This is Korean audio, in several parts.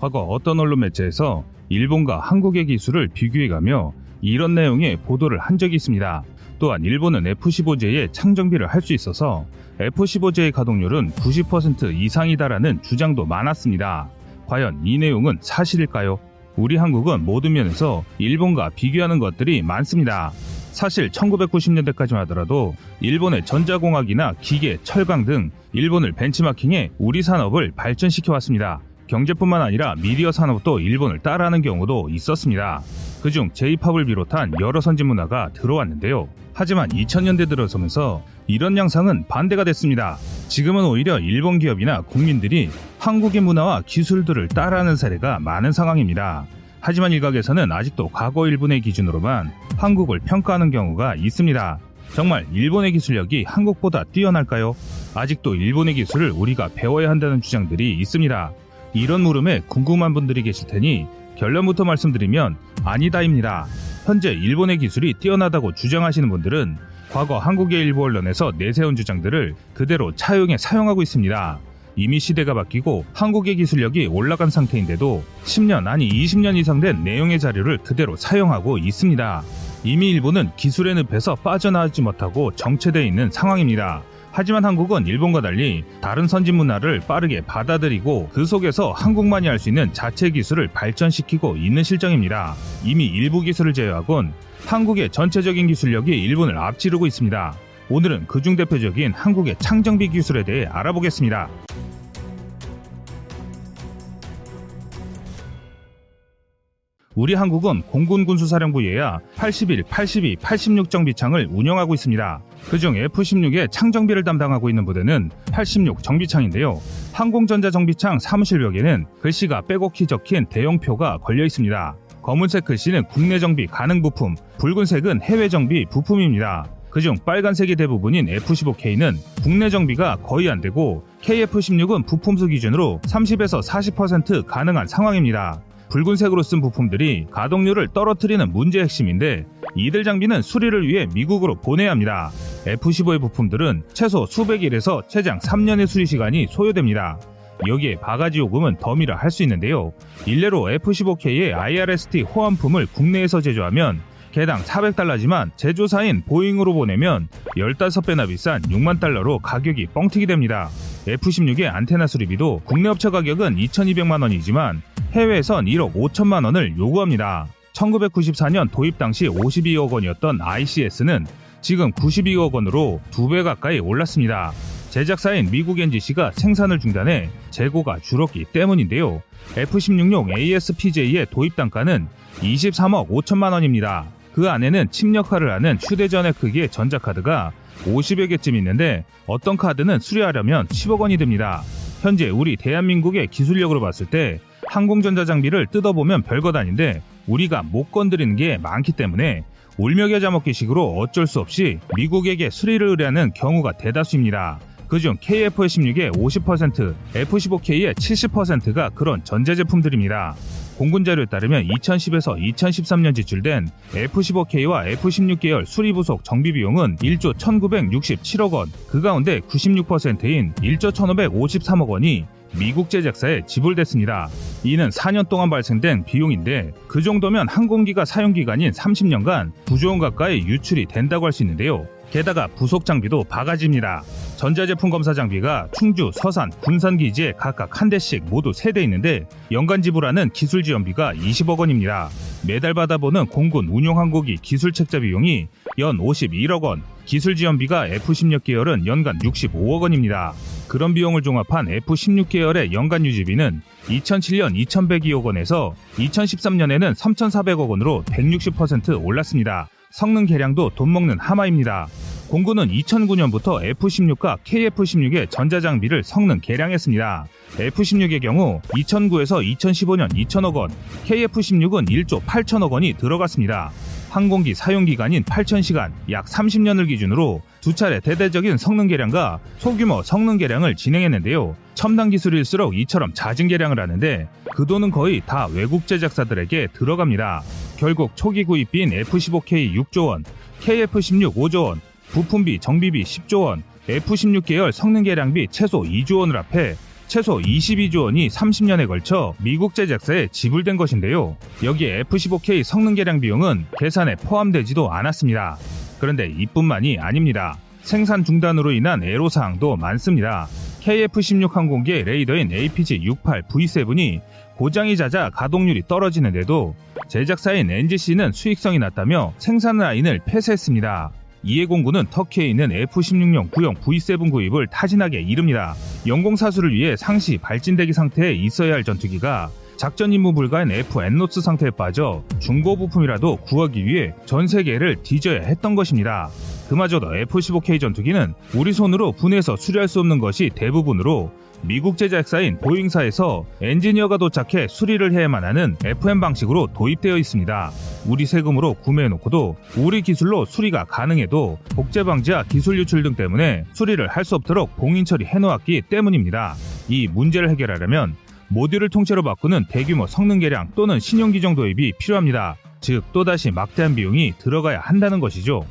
과거 어떤 언론 매체에서 일본과 한국의 기술을 비교해가며 이런 내용의 보도를 한 적이 있습니다. 또한 일본은 F-15J의 창정비를 할 수 있어서 F-15J의 가동률은 90% 이상이다라는 주장도 많았습니다. 과연 이 내용은 사실일까요? 우리 한국은 모든 면에서 일본과 비교하는 것들이 많습니다. 사실 1990년대까지만 하더라도 일본의 전자공학이나 기계, 철강 등 일본을 벤치마킹해 우리 산업을 발전시켜 왔습니다. 경제뿐만 아니라 미디어 산업도 일본을 따라하는 경우도 있었습니다. 그중 J-팝을 비롯한 여러 선진 문화가 들어왔는데요. 하지만 2000년대 들어서면서 이런 양상은 반대가 됐습니다. 지금은 오히려 일본 기업이나 국민들이 한국의 문화와 기술들을 따라하는 사례가 많은 상황입니다. 하지만 일각에서는 아직도 과거 일본의 기준으로만 한국을 평가하는 경우가 있습니다. 정말 일본의 기술력이 한국보다 뛰어날까요? 아직도 일본의 기술을 우리가 배워야 한다는 주장들이 있습니다. 이런 물음에 궁금한 분들이 계실 테니 결론부터 말씀드리면 아니다입니다. 현재 일본의 기술이 뛰어나다고 주장하시는 분들은 과거 한국의 일부 언론에서 내세운 주장들을 그대로 차용해 사용하고 있습니다. 이미 시대가 바뀌고 한국의 기술력이 올라간 상태인데도 10년 아니 20년 이상 된 내용의 자료를 그대로 사용하고 있습니다. 이미 일본은 기술의 늪에서 빠져나오지 못하고 정체되어 있는 상황입니다. 하지만 한국은 일본과 달리 다른 선진 문화를 빠르게 받아들이고 그 속에서 한국만이 할 수 있는 자체 기술을 발전시키고 있는 실정입니다. 이미 일부 기술을 제외하곤 한국의 전체적인 기술력이 일본을 앞지르고 있습니다. 오늘은 그중 대표적인 한국의 창정비 기술에 대해 알아보겠습니다. 우리 한국은 공군 군수사령부 예하 81, 82, 86 정비창을 운영하고 있습니다. 그중 F-16의 창정비를 담당하고 있는 부대는 86 정비창인데요. 항공전자 정비창 사무실 벽에는 글씨가 빼곡히 적힌 대형표가 걸려 있습니다. 검은색 글씨는 국내 정비 가능 부품, 붉은색은 해외 정비 부품입니다. 그중 빨간색이 대부분인 F-15K는 국내 정비가 거의 안 되고 KF-16은 부품수 기준으로 30에서 40% 가능한 상황입니다. 붉은색으로 쓴 부품들이 가동률을 떨어뜨리는 문제 핵심인데 이들 장비는 수리를 위해 미국으로 보내야 합니다. F-15의 부품들은 최소 수백일에서 최장 3년의 수리 시간이 소요됩니다. 여기에 바가지 요금은 덤이라 할 수 있는데요. 일례로 F-15K의 IRST 호환품을 국내에서 제조하면 개당 400달러지만 제조사인 보잉으로 보내면 15배나 비싼 6만 달러로 가격이 뻥튀기 됩니다. F-16의 안테나 수리비도 국내 업체 가격은 2,200만 원이지만 해외에선 1억 5천만 원을 요구합니다. 1994년 도입 당시 52억 원이었던 ICS는 지금 92억 원으로 2배 가까이 올랐습니다. 제작사인 미국 NGC가 생산을 중단해 재고가 줄었기 때문인데요. F-16용 ASPJ의 도입 단가는 23억 5천만 원입니다. 그 안에는 칩 역할을 하는 휴대전화 크기의 전자카드가 50여 개쯤 있는데 어떤 카드는 수리하려면 10억 원이 듭니다. 현재 우리 대한민국의 기술력으로 봤을 때 항공전자 장비를 뜯어보면 별것 아닌데 우리가 못 건드리는 게 많기 때문에 울며 겨자 먹기 식으로 어쩔 수 없이 미국에게 수리를 의뢰하는 경우가 대다수입니다. 그중 KF-16의 50%, F-15K의 70%가 그런 전자제품들입니다. 공군 자료에 따르면 2010에서 2013년 지출된 F-15K와 F-16 계열 수리 부속 정비 비용은 1조 1967억 원, 그 가운데 96%인 1조 1553억 원이 미국 제작사에 지불됐습니다. 이는 4년 동안 발생된 비용인데 그 정도면 항공기가 사용 기간인 30년간 9조 원 가까이 유출이 된다고 할 수 있는데요. 게다가 부속 장비도 바가지입니다. 전자제품 검사 장비가 충주, 서산, 군산 기지에 각각 한 대씩 모두 세 대 있는데 연간 지불하는 기술 지원비가 20억 원입니다. 매달 받아보는 공군 운용 항공기 기술 책자 비용이 연 51억 원, 기술 지원비가 F-16 계열은 연간 65억 원입니다. 그런 비용을 종합한 F-16 계열의 연간 유지비는 2007년 2,102억 원에서 2013년에는 3,400억 원으로 160% 올랐습니다. 성능 개량도 돈 먹는 하마입니다. 공군은 2009년부터 F-16과 KF-16의 전자장비를 성능 개량했습니다. F-16의 경우 2009에서 2015년 2천억 원, KF-16은 1조 8천억 원이 들어갔습니다. 항공기 사용 기간인 8,000시간, 약 30년을 기준으로 두 차례 대대적인 성능 개량과 소규모 성능 개량을 진행했는데요. 첨단 기술일수록 이처럼 잦은 개량을 하는데 그 돈은 거의 다 외국 제작사들에게 들어갑니다. 결국 초기 구입비인 F-15K 6조 원, KF-16 5조 원, 부품비, 정비비 10조 원, F-16 계열 성능 개량비 최소 2조 원을 합해 최소 22조 원이 30년에 걸쳐 미국 제작사에 지불된 것인데요. 여기에 F-15K 성능 개량 비용은 계산에 포함되지도 않았습니다. 그런데 이뿐만이 아닙니다. 생산 중단으로 인한 애로 사항도 많습니다. KF-16 항공기의 레이더인 APG-68V7이 고장이 잦아 가동률이 떨어지는데도 제작사인 NGC는 수익성이 낮다며 생산 라인을 폐쇄했습니다. 이해 공군은 터키에 있는 F-16용 구형 V7 구입을 타진하게 이릅니다. 영공 사수를 위해 상시 발진대기 상태에 있어야 할 전투기가 작전 임무 불가인 F 엔노스 상태에 빠져 중고 부품이라도 구하기 위해 전 세계를 뒤져야 했던 것입니다. 그마저도 F-15K 전투기는 우리 손으로 분해해서 수리할 수 없는 것이 대부분으로 미국 제작사인 보잉사에서 엔지니어가 도착해 수리를 해야만 하는 FM 방식으로 도입되어 있습니다. 우리 세금으로 구매해놓고도 우리 기술로 수리가 가능해도 복제 방지와 기술 유출 등 때문에 수리를 할 수 없도록 봉인 처리해놓았기 때문입니다. 이 문제를 해결하려면 모듈을 통째로 바꾸는 대규모 성능 개량 또는 신용 기정 도입이 필요합니다. 즉 또다시 막대한 비용이 들어가야 한다는 것이죠.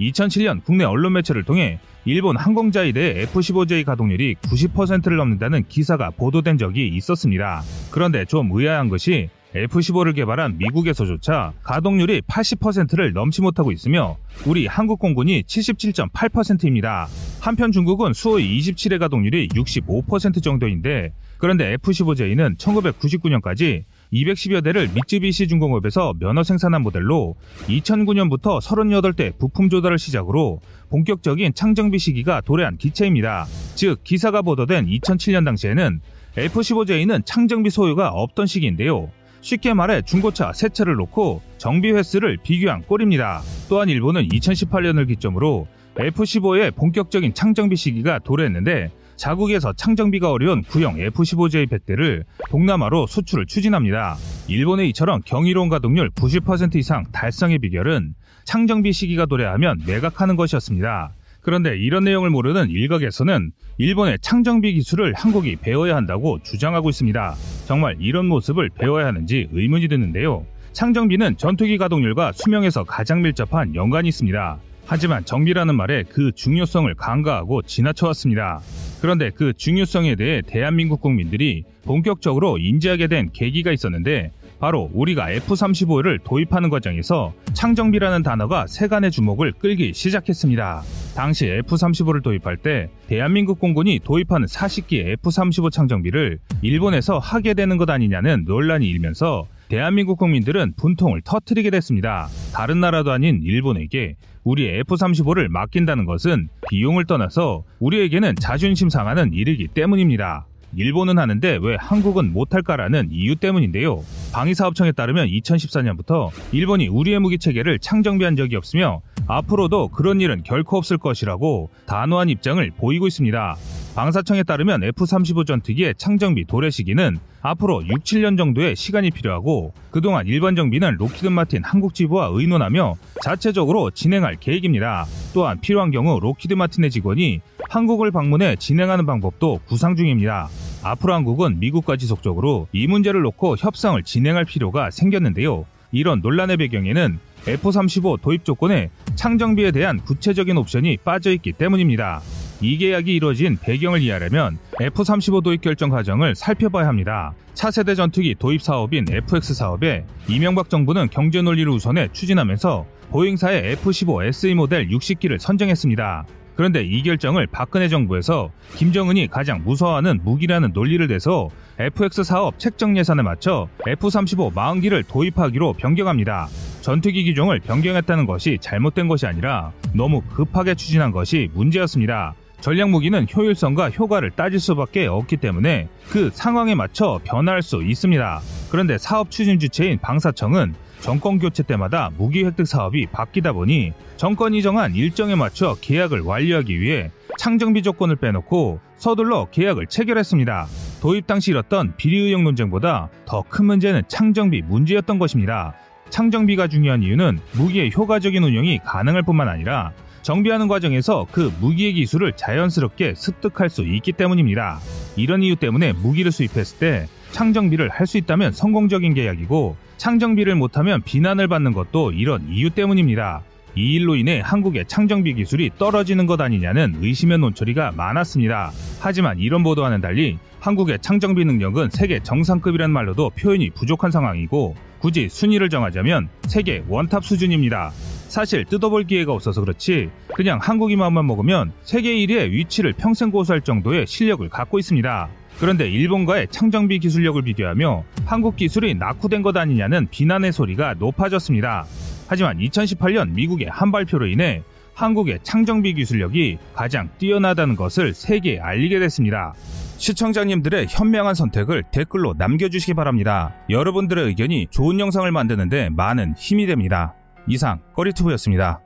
2007년 국내 언론 매체를 통해 일본 항공자위대 F-15J 가동률이 90%를 넘는다는 기사가 보도된 적이 있었습니다. 그런데 좀 의아한 것이 F-15를 개발한 미국에서조차 가동률이 80%를 넘지 못하고 있으며 우리 한국 공군이 77.8%입니다. 한편 중국은 수호이 27의 가동률이 65% 정도인데 그런데 F-15J는 1999년까지 210여 대를 미쯔비시 중공업에서 면허 생산한 모델로 2009년부터 38대 부품 조달을 시작으로 본격적인 창정비 시기가 도래한 기체입니다. 즉 기사가 보도된 2007년 당시에는 F-15J는 창정비 소요가 없던 시기인데요. 쉽게 말해 중고차 새 차를 놓고 정비 횟수를 비교한 꼴입니다. 또한 일본은 2018년을 기점으로 F-15의 본격적인 창정비 시기가 도래했는데 자국에서 창정비가 어려운 구형 F-15J 100대를 동남아로 수출을 추진합니다. 일본의 이처럼 경이로운 가동률 90% 이상 달성의 비결은 창정비 시기가 도래하면 매각하는 것이었습니다. 그런데 이런 내용을 모르는 일각에서는 일본의 창정비 기술을 한국이 배워야 한다고 주장하고 있습니다. 정말 이런 모습을 배워야 하는지 의문이 드는데요. 창정비는 전투기 가동률과 수명에서 가장 밀접한 연관이 있습니다. 하지만 정비라는 말에 그 중요성을 간과하고 지나쳐왔습니다. 그런데 그 중요성에 대해 대한민국 국민들이 본격적으로 인지하게 된 계기가 있었는데 바로 우리가 F-35를 도입하는 과정에서 창정비라는 단어가 세간의 주목을 끌기 시작했습니다. 당시 F-35를 도입할 때 대한민국 공군이 도입하는 40기 F-35 창정비를 일본에서 하게 되는 것 아니냐는 논란이 일면서 대한민국 국민들은 분통을 터트리게 됐습니다. 다른 나라도 아닌 일본에게 우리 F-35를 맡긴다는 것은 비용을 떠나서 우리에게는 자존심 상하는 일이기 때문입니다. 일본은 하는데 왜 한국은 못할까라는 이유 때문인데요. 방위사업청에 따르면 2014년부터 일본이 우리의 무기 체계를 창정비한 적이 없으며 앞으로도 그런 일은 결코 없을 것이라고 단호한 입장을 보이고 있습니다. 방사청에 따르면 F-35 전투기의 창정비 도래 시기는 앞으로 6, 7년 정도의 시간이 필요하고 그동안 일반 정비는 록히드 마틴 한국 지부와 의논하며 자체적으로 진행할 계획입니다. 또한 필요한 경우 록히드 마틴의 직원이 한국을 방문해 진행하는 방법도 구상 중입니다. 앞으로 한국은 미국과 지속적으로 이 문제를 놓고 협상을 진행할 필요가 생겼는데요. 이런 논란의 배경에는 F-35 도입 조건에 창정비에 대한 구체적인 옵션이 빠져있기 때문입니다. 이 계약이 이루어진 배경을 이해하려면 F-35 도입 결정 과정을 살펴봐야 합니다. 차세대 전투기 도입 사업인 FX 사업에 이명박 정부는 경제 논리를 우선해 추진하면서 보잉사의 F-15 SE 모델 60기를 선정했습니다. 그런데 이 결정을 박근혜 정부에서 김정은이 가장 무서워하는 무기라는 논리를 대서 FX 사업 책정 예산에 맞춰 F-35 40기를 도입하기로 변경합니다. 전투기 기종을 변경했다는 것이 잘못된 것이 아니라 너무 급하게 추진한 것이 문제였습니다. 전략 무기는 효율성과 효과를 따질 수밖에 없기 때문에 그 상황에 맞춰 변화할 수 있습니다. 그런데 사업 추진 주체인 방사청은 정권 교체 때마다 무기 획득 사업이 바뀌다 보니 정권이 정한 일정에 맞춰 계약을 완료하기 위해 창정비 조건을 빼놓고 서둘러 계약을 체결했습니다. 도입 당시 일었던 비리 의혹 논쟁보다 더 큰 문제는 창정비 문제였던 것입니다. 창정비가 중요한 이유는 무기의 효과적인 운영이 가능할 뿐만 아니라 정비하는 과정에서 그 무기의 기술을 자연스럽게 습득할 수 있기 때문입니다. 이런 이유 때문에 무기를 수입했을 때 창정비를 할 수 있다면 성공적인 계약이고 창정비를 못하면 비난을 받는 것도 이런 이유 때문입니다. 이 일로 인해 한국의 창정비 기술이 떨어지는 것 아니냐는 의심의 눈초리가 많았습니다. 하지만 이런 보도와는 달리 한국의 창정비 능력은 세계 정상급이라는 말로도 표현이 부족한 상황이고 굳이 순위를 정하자면 세계 원탑 수준입니다. 사실 뜯어볼 기회가 없어서 그렇지 그냥 한국이 마음만 먹으면 세계 1위의 위치를 평생 고수할 정도의 실력을 갖고 있습니다. 그런데 일본과의 창정비 기술력을 비교하며 한국 기술이 낙후된 것 아니냐는 비난의 소리가 높아졌습니다. 하지만 2018년 미국의 한 발표로 인해 한국의 창정비 기술력이 가장 뛰어나다는 것을 세계에 알리게 됐습니다. 시청자님들의 현명한 선택을 댓글로 남겨주시기 바랍니다. 여러분들의 의견이 좋은 영상을 만드는데 많은 힘이 됩니다. 이상 꺼리투브였습니다.